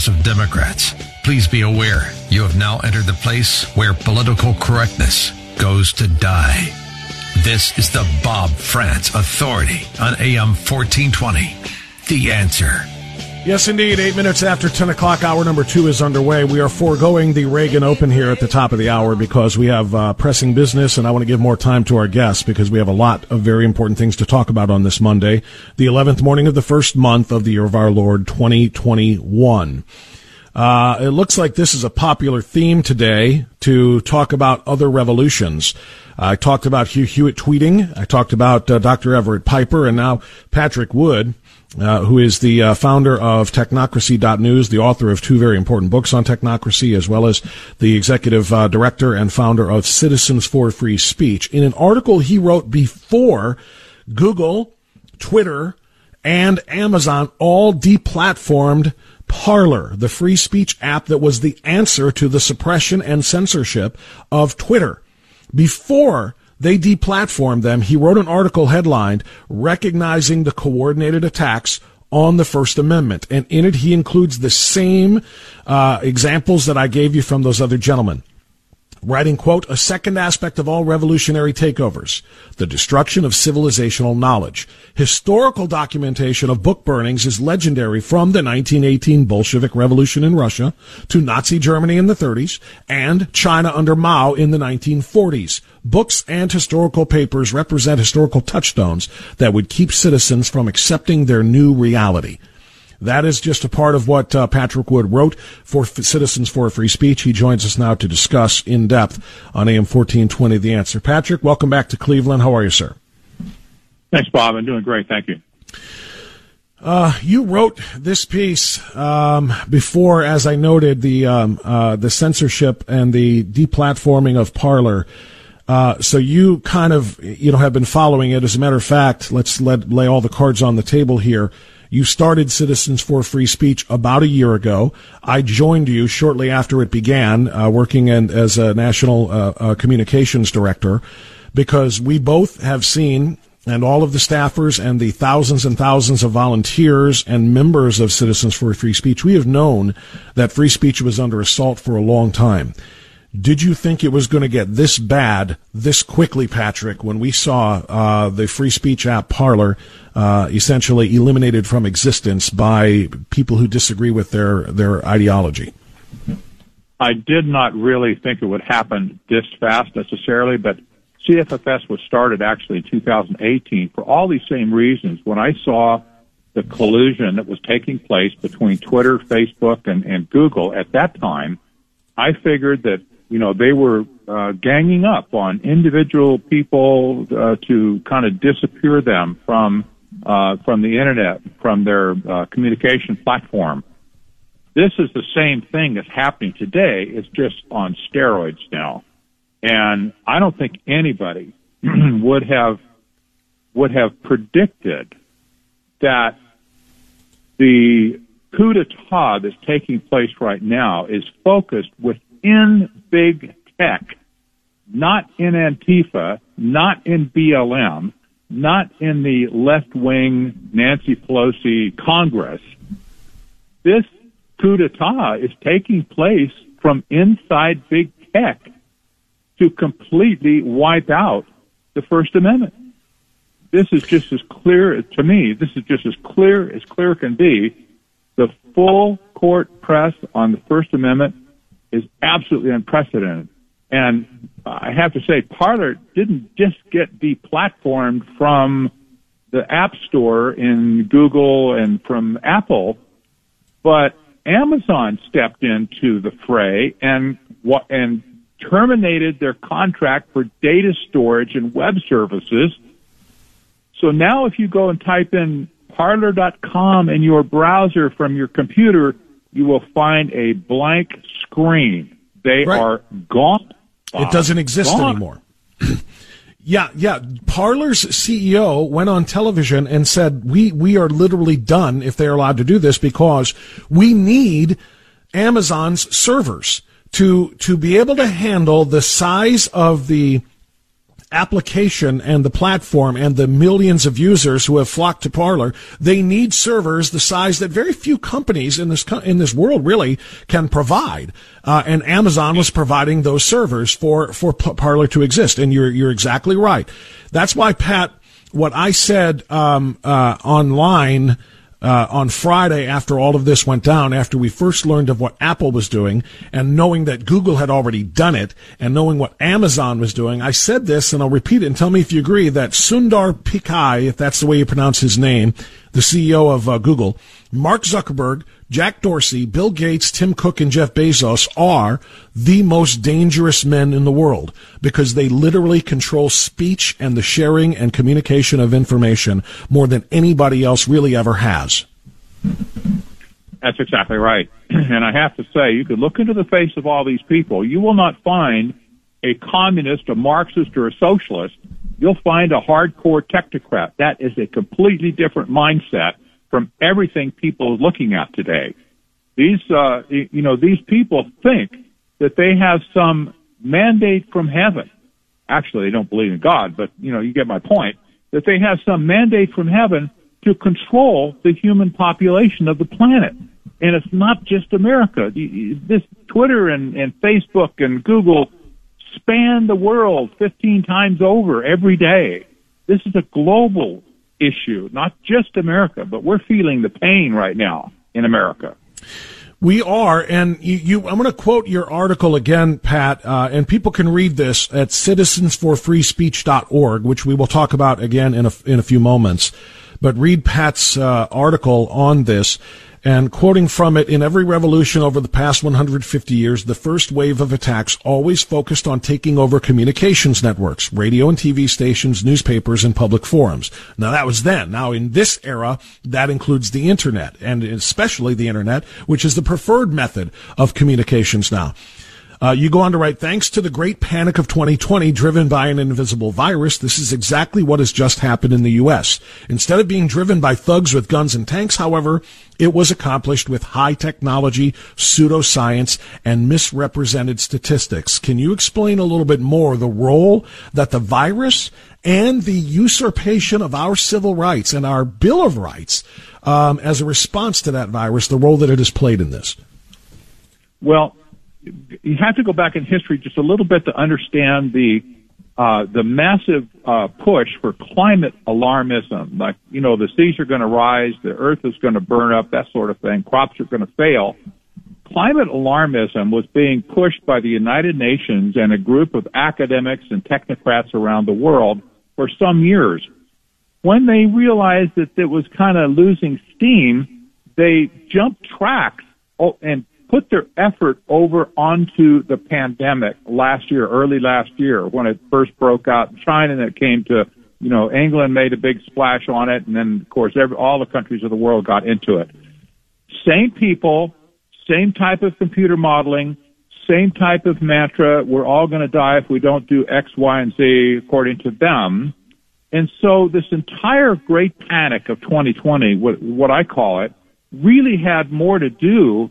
progressive Democrats. Please be aware you have now entered the place where political correctness goes to die. This is the Bob Frantz Authority on AM 1420. The answer. Yes, indeed. Eight minutes after 10 o'clock, hour number two is underway. We are foregoing the Reagan Open here at the top of the hour because we have uh, pressing business, and I want to give more time to our guests because we have a lot of very important things to talk about on this Monday, the 11th morning of the first month of the year of our Lord 2021. Uh, it looks like this is a popular theme today to talk about other revolutions. I talked about Hugh Hewitt tweeting. I talked about uh, Dr. Everett Piper and now Patrick Wood uh, who is the uh, founder of Technocracy.news, the author of two very important books on technocracy, as well as the executive uh, director and founder of Citizens for Free Speech. In an article he wrote before Google, Twitter, and Amazon all deplatformed Parler, the free speech app that was the answer to the suppression and censorship of Twitter. Before they deplatformed them. He wrote an article headlined Recognizing the Coordinated Attacks on the First Amendment. And in it, he includes the same uh, examples that I gave you from those other gentlemen writing, quote, a second aspect of all revolutionary takeovers, the destruction of civilizational knowledge. Historical documentation of book burnings is legendary from the 1918 Bolshevik Revolution in Russia to Nazi Germany in the 30s and China under Mao in the 1940s. Books and historical papers represent historical touchstones that would keep citizens from accepting their new reality. That is just a part of what uh, Patrick Wood wrote for Citizens for Free Speech. He joins us now to discuss in depth on AM 1420 The Answer. Patrick, welcome back to Cleveland. How are you, sir? Thanks, Bob. I'm doing great. Thank you. Uh, you wrote this piece um, before, as I noted, the um, uh, the censorship and the deplatforming of Parler. Uh, so you kind of you know have been following it. As a matter of fact, let's let, lay all the cards on the table here. You started Citizens for Free Speech about a year ago. I joined you shortly after it began, uh, working in, as a national uh, uh, communications director, because we both have seen and all of the staffers and the thousands and thousands of volunteers and members of Citizens for Free Speech, we have known that free speech was under assault for a long time. Did you think it was going to get this bad this quickly, Patrick, when we saw uh, the free speech app Parler uh, essentially eliminated from existence by people who disagree with their, their ideology? I did not really think it would happen this fast necessarily, but CFFS was started actually in 2018 for all these same reasons. When I saw the collusion that was taking place between Twitter, Facebook, and, and Google at that time, I figured that you know, they were uh, ganging up on individual people uh, to kind of disappear them from uh, from the internet, from their uh, communication platform. This is the same thing that's happening today. It's just on steroids now, and I don't think anybody would have would have predicted that the coup d'etat that's taking place right now is focused with in big tech, not in Antifa, not in BLM, not in the left wing Nancy Pelosi Congress. This coup d'etat is taking place from inside big tech to completely wipe out the First Amendment. This is just as clear to me. This is just as clear as clear can be. The full court press on the First Amendment is absolutely unprecedented. And I have to say, Parler didn't just get deplatformed from the App Store in Google and from Apple, but Amazon stepped into the fray and and terminated their contract for data storage and web services. So now if you go and type in parler.com in your browser from your computer, you will find a blank screen. They right. are gone. It doesn't exist gone. anymore. yeah, yeah. Parler's CEO went on television and said, "We we are literally done if they are allowed to do this because we need Amazon's servers to to be able to handle the size of the application and the platform and the millions of users who have flocked to Parler, they need servers the size that very few companies in this in this world really can provide. Uh, and Amazon was providing those servers for for Parler to exist. And you're you're exactly right. That's why Pat, what I said um, uh, online uh, on Friday after all of this went down, after we first learned of what Apple was doing and knowing that Google had already done it and knowing what Amazon was doing, I said this and I'll repeat it and tell me if you agree that Sundar Pichai, if that's the way you pronounce his name, the CEO of uh, Google, Mark Zuckerberg, Jack Dorsey, Bill Gates, Tim Cook, and Jeff Bezos are the most dangerous men in the world because they literally control speech and the sharing and communication of information more than anybody else really ever has. That's exactly right. And I have to say, you could look into the face of all these people. You will not find a communist, a Marxist, or a socialist. You'll find a hardcore technocrat. That is a completely different mindset from everything people are looking at today. These, uh, you know, these people think that they have some mandate from heaven. Actually, they don't believe in God, but you know, you get my point. That they have some mandate from heaven to control the human population of the planet. And it's not just America. This Twitter and, and Facebook and Google span the world 15 times over every day. This is a global issue, not just America, but we're feeling the pain right now in America. We are, and you, you I'm going to quote your article again, Pat, uh, and people can read this at citizensforfreespeech.org, which we will talk about again in a, in a few moments. But read Pat's uh, article on this. And quoting from it, in every revolution over the past 150 years, the first wave of attacks always focused on taking over communications networks, radio and TV stations, newspapers, and public forums. Now that was then. Now in this era, that includes the internet, and especially the internet, which is the preferred method of communications now. Uh, you go on to write, thanks to the great panic of 2020 driven by an invisible virus, this is exactly what has just happened in the U.S. Instead of being driven by thugs with guns and tanks, however, it was accomplished with high technology, pseudoscience, and misrepresented statistics. Can you explain a little bit more the role that the virus and the usurpation of our civil rights and our Bill of Rights um, as a response to that virus, the role that it has played in this? Well, you have to go back in history just a little bit to understand the uh, the massive uh, push for climate alarmism, like you know the seas are going to rise, the earth is going to burn up, that sort of thing. Crops are going to fail. Climate alarmism was being pushed by the United Nations and a group of academics and technocrats around the world for some years. When they realized that it was kind of losing steam, they jumped tracks oh, and put their effort over onto the pandemic last year, early last year, when it first broke out in China and it came to, you know, England made a big splash on it, and then, of course, every, all the countries of the world got into it. Same people, same type of computer modeling, same type of mantra, we're all going to die if we don't do X, Y, and Z according to them. And so this entire great panic of 2020, what, what I call it, really had more to do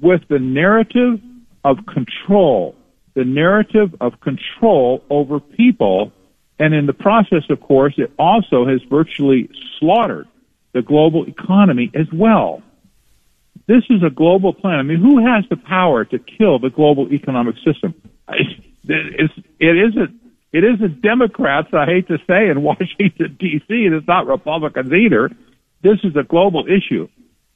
with the narrative of control, the narrative of control over people. And in the process, of course, it also has virtually slaughtered the global economy as well. This is a global plan. I mean, who has the power to kill the global economic system? It isn't, it isn't Democrats, I hate to say, in Washington, D.C. and It's not Republicans either. This is a global issue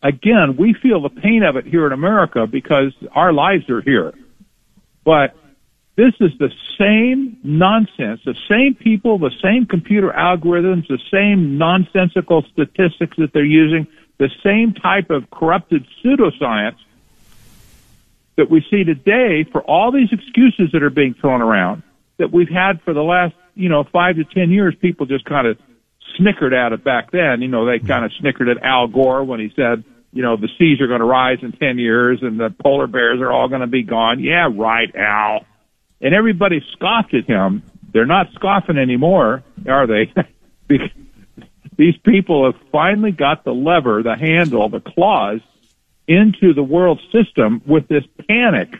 again, we feel the pain of it here in America because our lives are here. But this is the same nonsense, the same people, the same computer algorithms, the same nonsensical statistics that they're using, the same type of corrupted pseudoscience that we see today for all these excuses that are being thrown around that we've had for the last, you know, five to ten years. People just kind of snickered at it back then. You know, they kind of snickered at Al Gore when he said, you know, the seas are going to rise in 10 years and the polar bears are all going to be gone. Yeah, right, Al. And everybody scoffed at him. They're not scoffing anymore, are they? These people have finally got the lever, the handle, the claws into the world system with this panic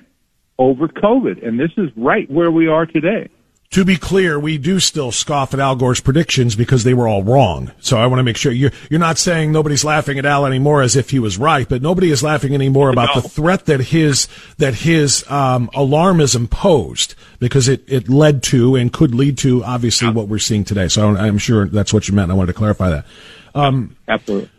over COVID. And this is right where we are today. To be clear, we do still scoff at Al Gore's predictions because they were all wrong. So I want to make sure you're you're not saying nobody's laughing at Al anymore as if he was right, but nobody is laughing anymore about no. the threat that his that his um, alarmism posed because it it led to and could lead to obviously yeah. what we're seeing today. So I'm sure that's what you meant. I wanted to clarify that. Um, Absolutely.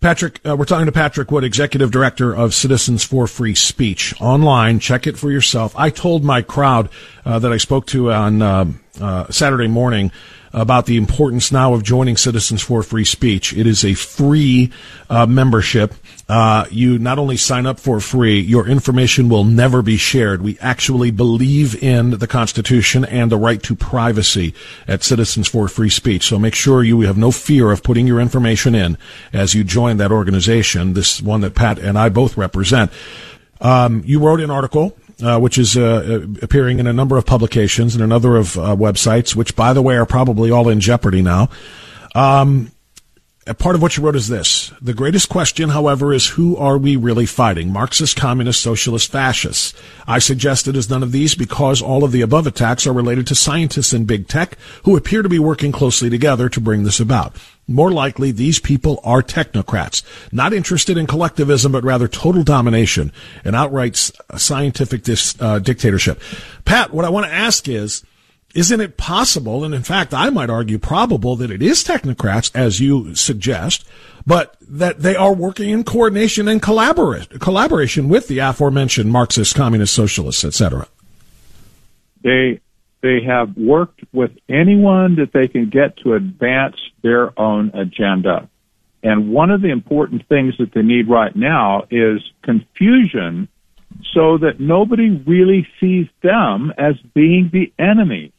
Patrick, uh, we're talking to Patrick Wood, Executive Director of Citizens for Free Speech. Online, check it for yourself. I told my crowd uh, that I spoke to on uh, uh Saturday morning about the importance now of joining Citizens for Free Speech. It is a free uh, membership. Uh, you not only sign up for free, your information will never be shared. We actually believe in the Constitution and the right to privacy at Citizens for Free Speech. So make sure you have no fear of putting your information in as you join that organization, this one that Pat and I both represent. Um, you wrote an article uh, which is uh, uh, appearing in a number of publications and a number of uh, websites, which, by the way, are probably all in jeopardy now. Um, part of what you wrote is this. The greatest question, however, is who are we really fighting? Marxist, communist, socialist, fascists. I suggest it is none of these because all of the above attacks are related to scientists in big tech who appear to be working closely together to bring this about. More likely, these people are technocrats, not interested in collectivism, but rather total domination and outright scientific dis, uh, dictatorship. Pat, what I want to ask is, isn't it possible, and in fact, I might argue probable that it is technocrats, as you suggest, but that they are working in coordination and collaboration with the aforementioned Marxist, communist, socialists, etc. They they have worked with anyone that they can get to advance their own agenda. And one of the important things that they need right now is confusion so that nobody really sees them as being the enemy.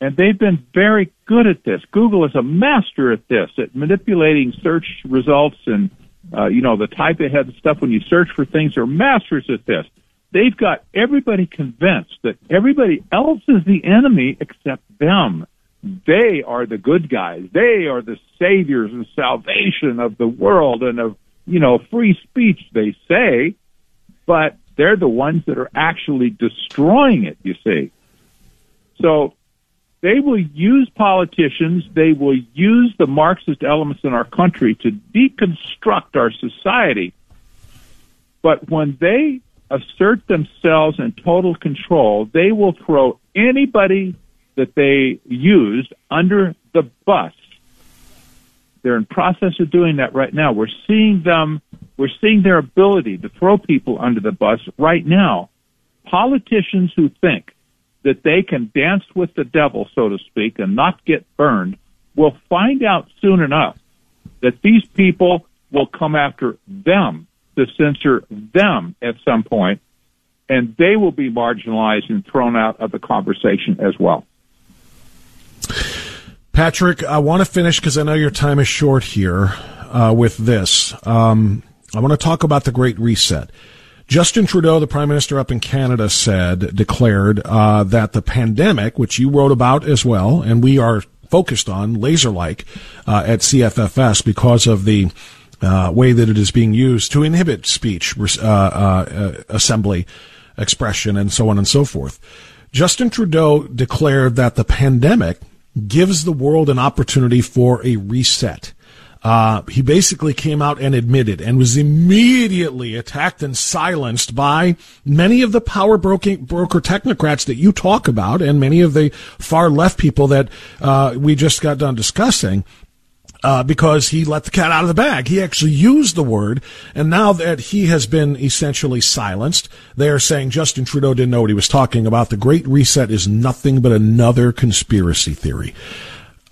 And they've been very good at this. Google is a master at this, at manipulating search results and, uh, you know, the type ahead stuff when you search for things. They're masters at this. They've got everybody convinced that everybody else is the enemy except them. They are the good guys. They are the saviors and salvation of the world and of, you know, free speech, they say, but they're the ones that are actually destroying it, you see. So they will use politicians, they will use the Marxist elements in our country to deconstruct our society. But when they assert themselves in total control, they will throw anybody that they used under the bus. They're in process of doing that right now. We're seeing them, we're seeing their ability to throw people under the bus right now. Politicians who think that they can dance with the devil, so to speak, and not get burned, will find out soon enough that these people will come after them to censor them at some point, and they will be marginalized and thrown out of the conversation as well. Patrick, I want to finish because I know your time is short here uh, with this. Um, I want to talk about the Great Reset. Justin Trudeau, the prime minister up in Canada, said, declared uh, that the pandemic, which you wrote about as well, and we are focused on laser like uh, at CFFS because of the uh, way that it is being used to inhibit speech, uh, uh, assembly, expression, and so on and so forth. Justin Trudeau declared that the pandemic gives the world an opportunity for a reset. Uh, he basically came out and admitted and was immediately attacked and silenced by many of the power broker technocrats that you talk about and many of the far left people that uh, we just got done discussing. Uh, because he let the cat out of the bag. He actually used the word, and now that he has been essentially silenced, they are saying Justin Trudeau didn't know what he was talking about. The Great Reset is nothing but another conspiracy theory.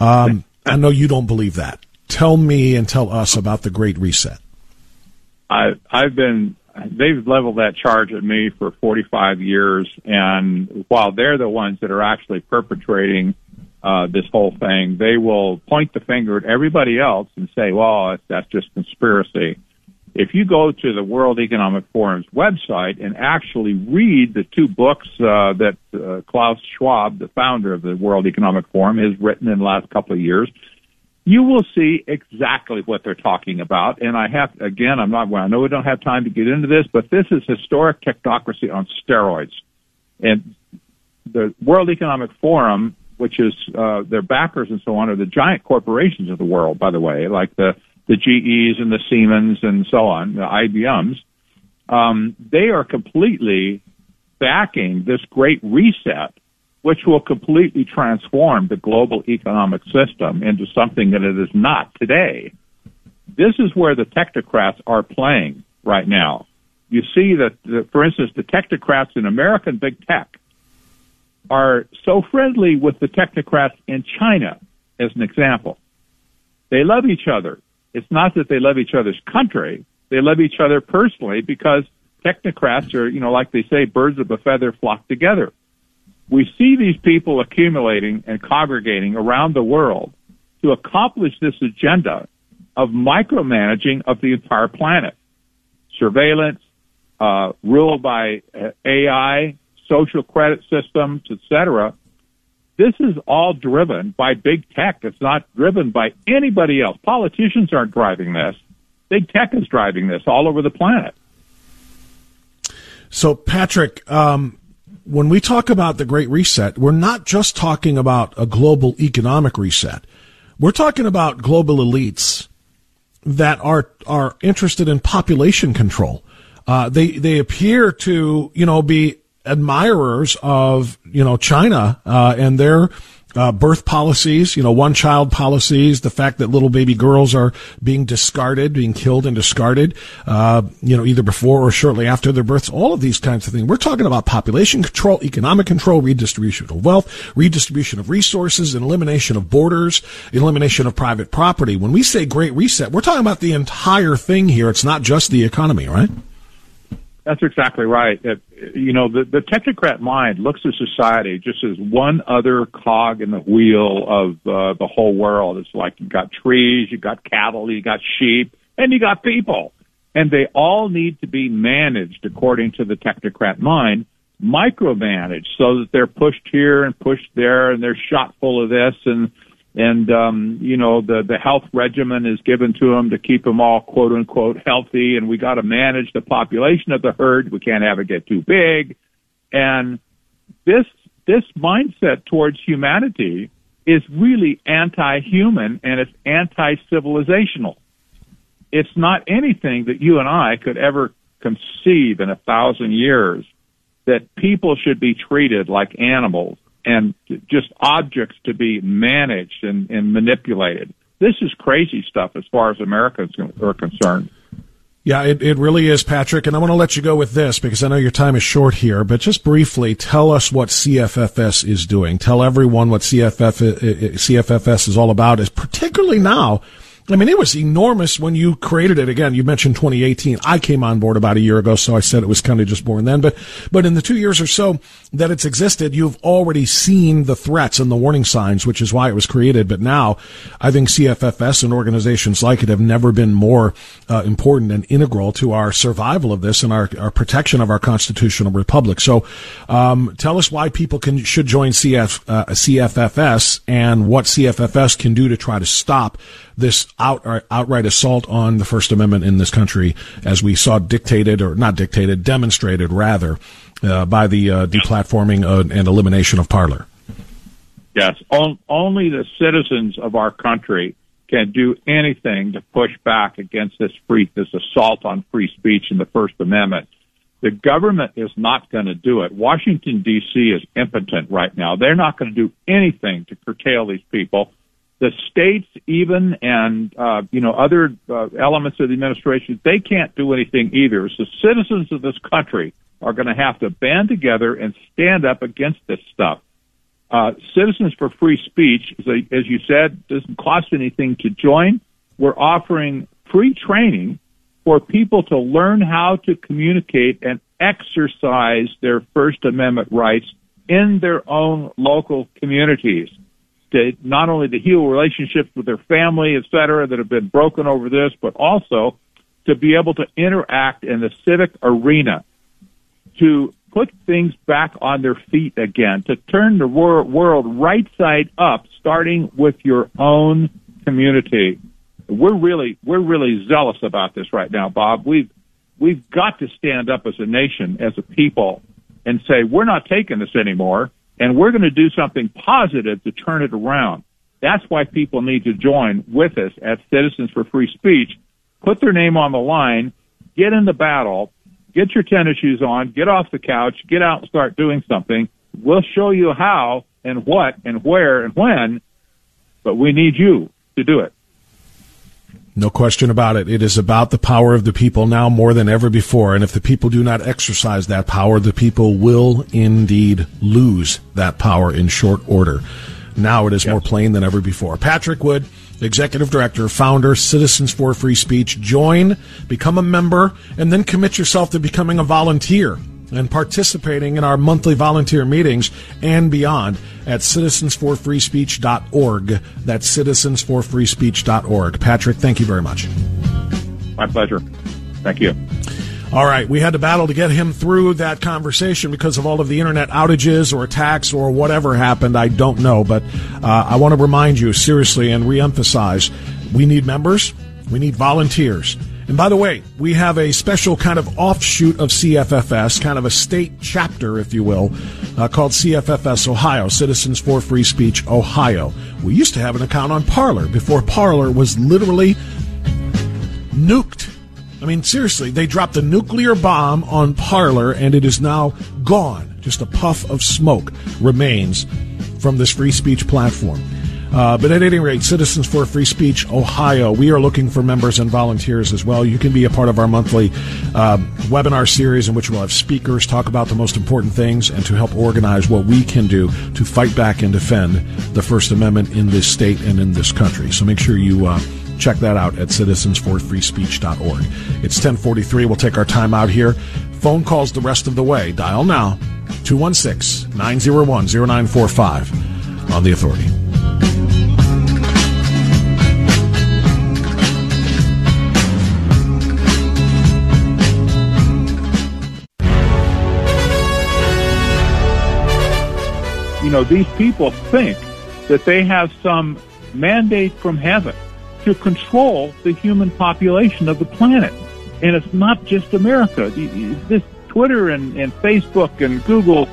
Um, I know you don't believe that. Tell me and tell us about the Great Reset. I, I've been they've leveled that charge at me for 45 years, and while they're the ones that are actually perpetrating uh, this whole thing, they will point the finger at everybody else and say, "Well, that's just conspiracy." If you go to the World Economic Forum's website and actually read the two books uh, that uh, Klaus Schwab, the founder of the World Economic Forum, has written in the last couple of years, you will see exactly what they're talking about. And I have, again, I'm not, I know we don't have time to get into this, but this is historic technocracy on steroids. And the World Economic Forum, which is uh, their backers and so on, are the giant corporations of the world, by the way, like the the GEs and the Siemens and so on, the IBMs. Um, they are completely backing this great reset, which will completely transform the global economic system into something that it is not today. This is where the technocrats are playing right now. You see that, the, for instance, the technocrats in American big tech are so friendly with the technocrats in China, as an example. They love each other. It's not that they love each other's country. They love each other personally because technocrats are, you know, like they say, birds of a feather flock together. We see these people accumulating and congregating around the world to accomplish this agenda of micromanaging of the entire planet. Surveillance, uh, ruled by uh, AI, social credit systems, etc. This is all driven by big tech. It's not driven by anybody else. Politicians aren't driving this. Big tech is driving this all over the planet. So, Patrick, um, when we talk about the Great Reset, we're not just talking about a global economic reset. We're talking about global elites that are are interested in population control. Uh, they they appear to you know be admirers of you know China uh, and their uh, birth policies, you know, one child policies, the fact that little baby girls are being discarded, being killed and discarded, uh, you know, either before or shortly after their births, all of these kinds of things. We're talking about population control, economic control, redistribution of wealth, redistribution of resources, and elimination of borders, elimination of private property. When we say great reset, we're talking about the entire thing here. It's not just the economy, right? That's exactly right. It, you know, the, the technocrat mind looks at society just as one other cog in the wheel of uh, the whole world. It's like you've got trees, you've got cattle, you've got sheep, and you got people. And they all need to be managed according to the technocrat mind, micromanaged so that they're pushed here and pushed there and they're shot full of this and and um, you know the the health regimen is given to them to keep them all quote unquote healthy, and we got to manage the population of the herd. We can't have it get too big, and this this mindset towards humanity is really anti-human and it's anti-civilizational. It's not anything that you and I could ever conceive in a thousand years that people should be treated like animals and just objects to be managed and, and manipulated. This is crazy stuff as far as Americans are concerned. Yeah, it, it really is, Patrick. And I want to let you go with this because I know your time is short here, but just briefly tell us what CFFS is doing. Tell everyone what CFF, uh, uh, CFFS is all about, is particularly now I mean, it was enormous when you created it. Again, you mentioned 2018. I came on board about a year ago, so I said it was kind of just born then. But, but in the two years or so that it's existed, you've already seen the threats and the warning signs, which is why it was created. But now, I think CFFS and organizations like it have never been more uh, important and integral to our survival of this and our, our protection of our constitutional republic. So, um, tell us why people can should join CF, uh, CFFS and what CFFS can do to try to stop this out, outright assault on the First Amendment in this country, as we saw dictated or not dictated, demonstrated rather uh, by the uh, deplatforming uh, and elimination of Parler. Yes, on, only the citizens of our country can do anything to push back against this free this assault on free speech in the First Amendment. The government is not going to do it. Washington D.C. is impotent right now. They're not going to do anything to curtail these people the states even and uh, you know other uh, elements of the administration they can't do anything either. So citizens of this country are going to have to band together and stand up against this stuff. Uh, citizens for free speech as, you said doesn't cost anything to join. We're offering free training for people to learn how to communicate and exercise their first amendment rights in their own local communities to not only to heal relationships with their family, et cetera, that have been broken over this, but also to be able to interact in the civic arena, to put things back on their feet again, to turn the wor- world right side up, starting with your own community. We're really, we're really zealous about this right now, Bob. We've, we've got to stand up as a nation, as a people, and say, we're not taking this anymore And we're going to do something positive to turn it around. That's why people need to join with us at Citizens for Free Speech. Put their name on the line, get in the battle, get your tennis shoes on, get off the couch, get out and start doing something. We'll show you how and what and where and when, but we need you to do it. No question about it. It is about the power of the people now more than ever before. And if the people do not exercise that power, the people will indeed lose that power in short order. Now it is yes. more plain than ever before. Patrick Wood, Executive Director, Founder, Citizens for Free Speech. Join, become a member, and then commit yourself to becoming a volunteer and participating in our monthly volunteer meetings and beyond at citizensforfreespeech.org. That's citizensforfreespeech.org. Patrick, thank you very much. My pleasure. Thank you. All right, we had to battle to get him through that conversation because of all of the internet outages or attacks or whatever happened. I don't know, but uh, I want to remind you seriously and reemphasize we need members, we need volunteers. And by the way, we have a special kind of offshoot of CFFS, kind of a state chapter, if you will, uh, called CFFS Ohio, Citizens for Free Speech Ohio. We used to have an account on Parler before Parler was literally nuked. I mean, seriously, they dropped a nuclear bomb on Parler and it is now gone. Just a puff of smoke remains from this free speech platform. Uh, but at any rate, Citizens for Free Speech Ohio, we are looking for members and volunteers as well. You can be a part of our monthly uh, webinar series in which we'll have speakers talk about the most important things and to help organize what we can do to fight back and defend the First Amendment in this state and in this country. So make sure you. Uh, check that out at citizensforfreespeech.org. It's 1043. We'll take our time out here. Phone calls the rest of the way. Dial now 216 901 0945 on the authority. You know, these people think that they have some mandate from heaven to control the human population of the planet. And it's not just America. This Twitter and, and Facebook and Google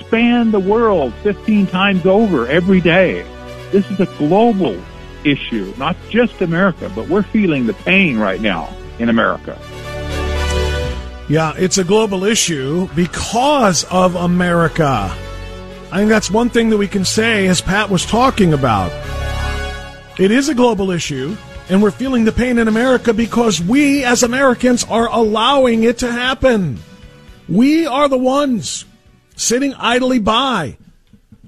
span the world 15 times over every day. This is a global issue, not just America, but we're feeling the pain right now in America. Yeah, it's a global issue because of America. I think that's one thing that we can say, as Pat was talking about. It is a global issue, and we're feeling the pain in America because we, as Americans, are allowing it to happen. We are the ones sitting idly by.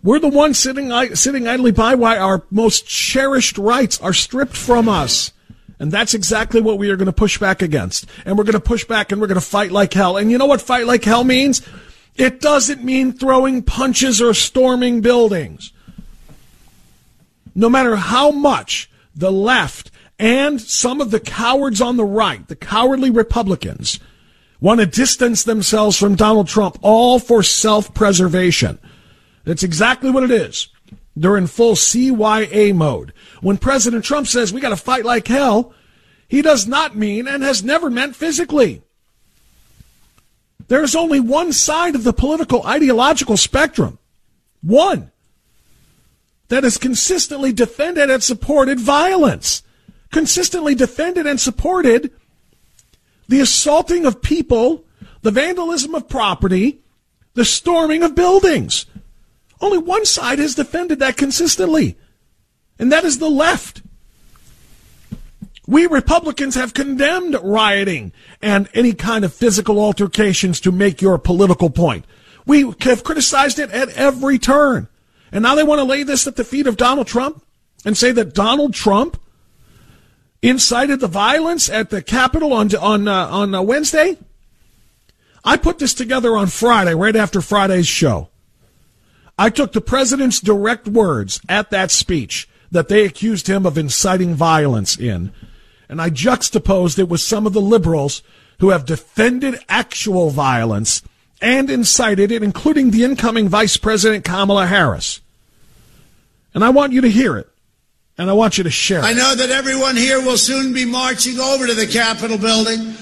We're the ones sitting sitting idly by while our most cherished rights are stripped from us. And that's exactly what we are going to push back against. And we're going to push back and we're going to fight like hell. And you know what fight like hell means? It doesn't mean throwing punches or storming buildings. No matter how much the left and some of the cowards on the right, the cowardly Republicans, want to distance themselves from Donald Trump, all for self preservation. That's exactly what it is. They're in full CYA mode. When President Trump says we got to fight like hell, he does not mean and has never meant physically. There is only one side of the political ideological spectrum, one, that has consistently defended and supported violence, consistently defended and supported the assaulting of people, the vandalism of property, the storming of buildings. Only one side has defended that consistently, and that is the left. We Republicans have condemned rioting and any kind of physical altercations to make your political point. We have criticized it at every turn. And now they want to lay this at the feet of Donald Trump and say that Donald Trump incited the violence at the Capitol on on uh, on uh, Wednesday. I put this together on Friday, right after Friday's show. I took the president's direct words at that speech that they accused him of inciting violence in and I juxtaposed it with some of the liberals who have defended actual violence and incited it, including the incoming Vice President Kamala Harris. And I want you to hear it. And I want you to share it. I know that everyone here will soon be marching over to the Capitol building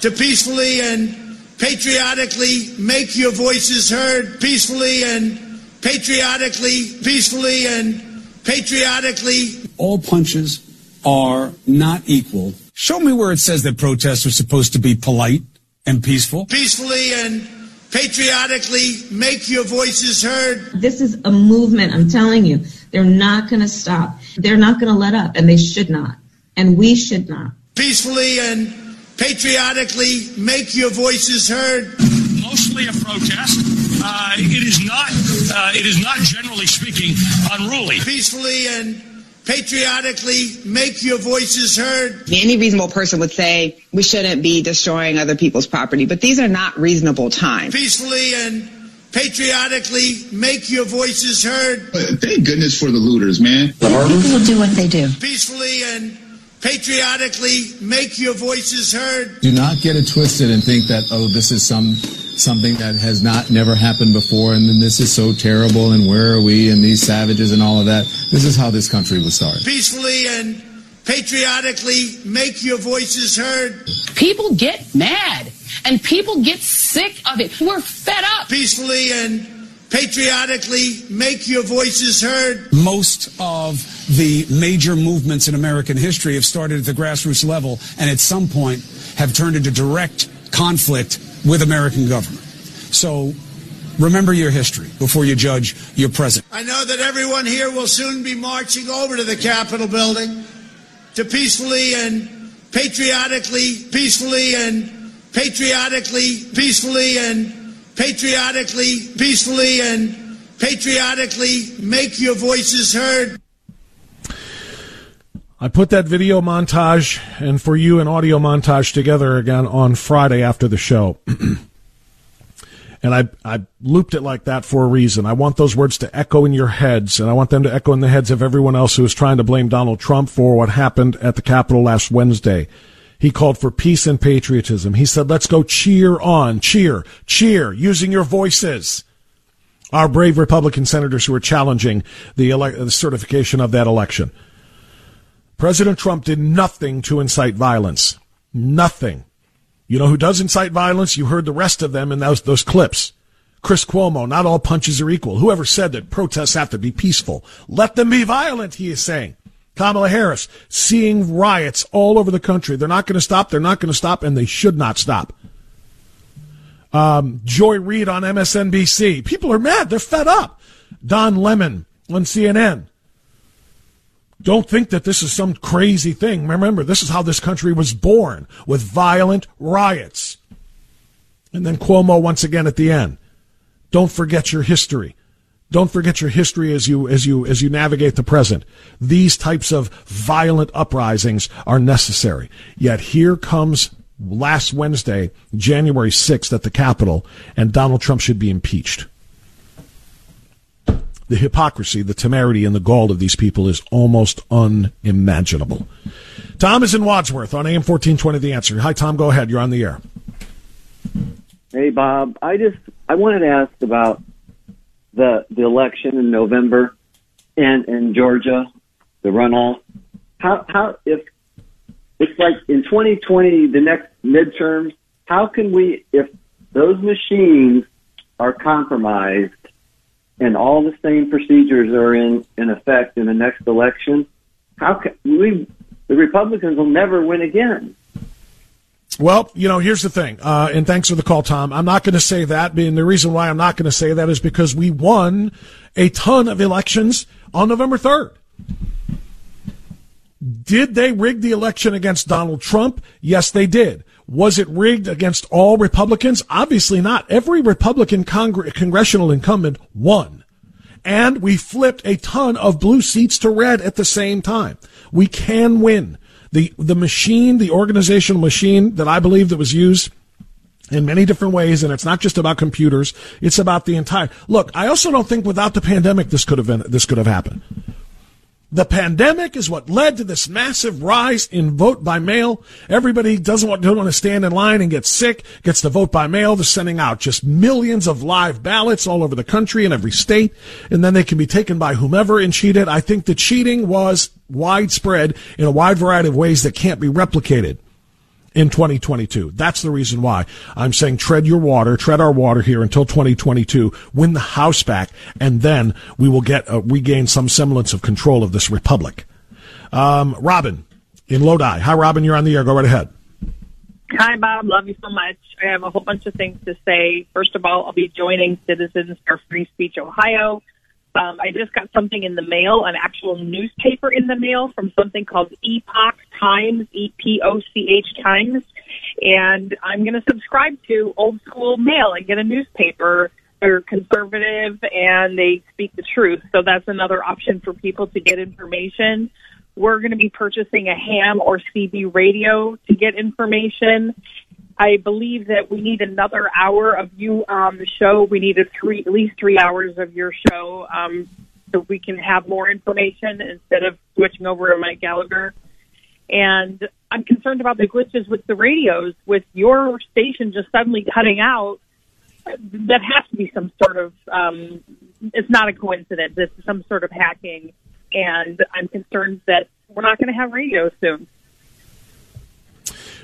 to peacefully and patriotically make your voices heard, peacefully and patriotically, peacefully, and patriotically. All punches are not equal. Show me where it says that protests are supposed to be polite and peaceful. Peacefully and patriotically make your voices heard. This is a movement, I'm telling you. They're not going to stop. They're not going to let up, and they should not. And we should not. Peacefully and patriotically make your voices heard. Mostly a protest. Uh, it is not. Uh, it is not generally speaking unruly. Peacefully and patriotically make your voices heard. Any reasonable person would say we shouldn't be destroying other people's property, but these are not reasonable times. Peacefully and patriotically make your voices heard. But thank goodness for the looters, man. People will do what they do. Peacefully and patriotically make your voices heard. Do not get it twisted and think that oh this is some something that has not never happened before and then this is so terrible and where are we and these savages and all of that. This is how this country was started. Peacefully and patriotically make your voices heard. People get mad and people get sick of it. We're fed up. Peacefully and patriotically make your voices heard. Most of the major movements in American history have started at the grassroots level and at some point have turned into direct conflict with American government. So remember your history before you judge your present. I know that everyone here will soon be marching over to the Capitol building to peacefully and patriotically, peacefully and patriotically, peacefully and patriotically, peacefully and patriotically make your voices heard. I put that video montage and for you an audio montage together again on Friday after the show. and I, I looped it like that for a reason. I want those words to echo in your heads, and I want them to echo in the heads of everyone else who is trying to blame Donald Trump for what happened at the Capitol last Wednesday. He called for peace and patriotism. He said, let's go cheer on, cheer, cheer, using your voices. Our brave Republican senators who are challenging the, ele- the certification of that election. President Trump did nothing to incite violence. Nothing. You know who does incite violence? You heard the rest of them in those, those clips. Chris Cuomo, not all punches are equal. Whoever said that protests have to be peaceful? Let them be violent, he is saying. Kamala Harris, seeing riots all over the country. They're not going to stop. They're not going to stop, and they should not stop. Um, Joy Reid on MSNBC. People are mad. They're fed up. Don Lemon on CNN. Don't think that this is some crazy thing. Remember, this is how this country was born with violent riots. And then Cuomo once again at the end. Don't forget your history. Don't forget your history as you as you as you navigate the present. These types of violent uprisings are necessary. Yet here comes last Wednesday, January 6th at the Capitol, and Donald Trump should be impeached. The hypocrisy, the temerity, and the gall of these people is almost unimaginable. Tom is in Wadsworth on AM 1420 The Answer. Hi, Tom. Go ahead. You're on the air. Hey, Bob. I just I wanted to ask about the the election in November and in Georgia, the runoff. How how if it's like in 2020, the next midterms, how can we if those machines are compromised and all the same procedures are in in effect in the next election? How can we? The Republicans will never win again. Well, you know, here's the thing, uh, and thanks for the call, Tom. I'm not going to say that, and the reason why I'm not going to say that is because we won a ton of elections on November 3rd. Did they rig the election against Donald Trump? Yes, they did. Was it rigged against all Republicans? Obviously not. Every Republican Congre- congressional incumbent won. And we flipped a ton of blue seats to red at the same time. We can win the the machine, the organizational machine that I believe that was used in many different ways, and it's not just about computers. It's about the entire. Look, I also don't think without the pandemic this could have been this could have happened. The pandemic is what led to this massive rise in vote by mail. Everybody doesn't want, don't want to stand in line and get sick, gets to vote by mail. They're sending out just millions of live ballots all over the country in every state, and then they can be taken by whomever and cheated. I think the cheating was widespread in a wide variety of ways that can't be replicated. In 2022. That's the reason why I'm saying tread your water, tread our water here until 2022, win the House back, and then we will get uh, regain some semblance of control of this republic. Um, Robin in Lodi. Hi, Robin. You're on the air. Go right ahead. Hi, Bob. Love you so much. I have a whole bunch of things to say. First of all, I'll be joining Citizens for Free Speech Ohio. Um, I just got something in the mail, an actual newspaper in the mail from something called Epoch Times, E P O C H Times. And I'm going to subscribe to old school mail and get a newspaper. They're conservative and they speak the truth. So that's another option for people to get information. We're going to be purchasing a ham or CB radio to get information. I believe that we need another hour of you on the show. We need three, at least three hours of your show, um, so we can have more information instead of switching over to Mike Gallagher. And I'm concerned about the glitches with the radios, with your station just suddenly cutting out. That has to be some sort of, um, it's not a coincidence. It's some sort of hacking. And I'm concerned that we're not going to have radio soon.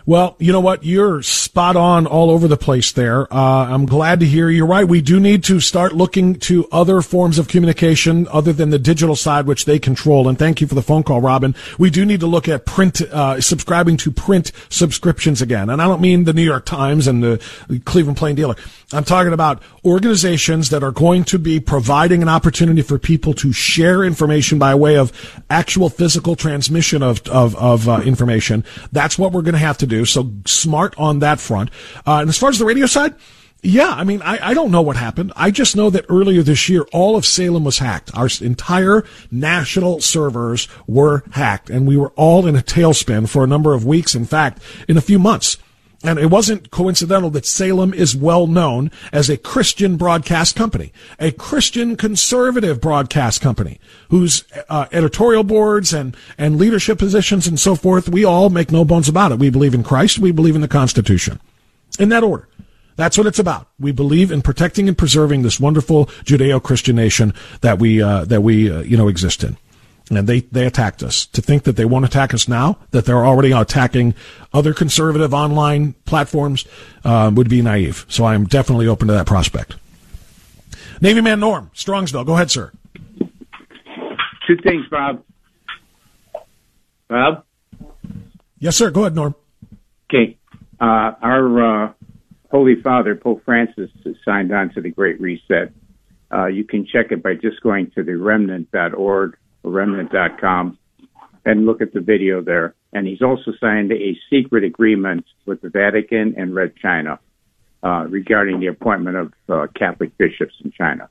Well, you know what? You're spot on all over the place there. Uh, I'm glad to hear you're right. We do need to start looking to other forms of communication other than the digital side, which they control. And thank you for the phone call, Robin. We do need to look at print, uh, subscribing to print subscriptions again. And I don't mean the New York Times and the Cleveland Plain Dealer. I'm talking about organizations that are going to be providing an opportunity for people to share information by way of actual physical transmission of, of, of uh, information. That's what we're going to have to do. So smart on that front. Uh, and as far as the radio side, yeah, I mean, I, I don't know what happened. I just know that earlier this year, all of Salem was hacked. Our entire national servers were hacked, and we were all in a tailspin for a number of weeks. In fact, in a few months. And it wasn't coincidental that Salem is well known as a Christian broadcast company, a Christian conservative broadcast company whose uh, editorial boards and, and leadership positions and so forth, we all make no bones about it. We believe in Christ. We believe in the Constitution. In that order. That's what it's about. We believe in protecting and preserving this wonderful Judeo-Christian nation that we, uh, that we, uh, you know, exist in and they, they attacked us. To think that they won't attack us now, that they're already attacking other conservative online platforms, uh, would be naive. So I'm definitely open to that prospect. Navy man Norm, Strongsville, go ahead, sir. Two things, Bob. Bob? Yes, sir. Go ahead, Norm. Okay. Uh, our uh, Holy Father, Pope Francis, has signed on to the Great Reset. Uh, you can check it by just going to the remnant.org remnant.com and look at the video there. And he's also signed a secret agreement with the Vatican and Red China uh, regarding the appointment of uh, Catholic bishops in China.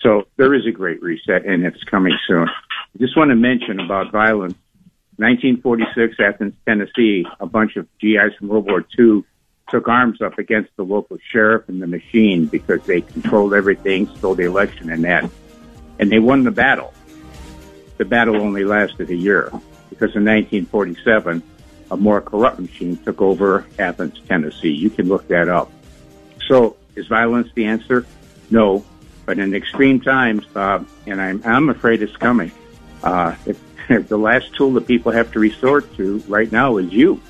So there is a great reset, and it's coming soon. I just want to mention about violence. 1946, Athens, Tennessee, a bunch of GIs from World War II took arms up against the local sheriff and the machine because they controlled everything, stole the election, and that. And they won the battle the battle only lasted a year because in 1947, a more corrupt machine took over Athens, Tennessee. You can look that up. So, is violence the answer? No, but in extreme times, and I'm I'm afraid it's coming. Uh, if, if the last tool that people have to resort to right now is you,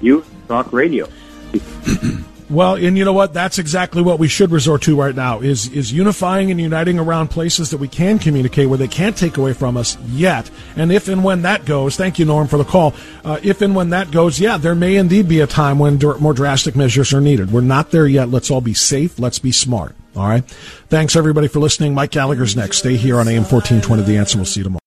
you talk radio. Well, and you know what? That's exactly what we should resort to right now is is unifying and uniting around places that we can communicate where they can't take away from us yet. And if and when that goes, thank you, Norm, for the call. Uh, if and when that goes, yeah, there may indeed be a time when more drastic measures are needed. We're not there yet. Let's all be safe. Let's be smart. All right. Thanks everybody for listening. Mike Gallagher's next. Stay here on AM 1420. The answer. We'll see you tomorrow.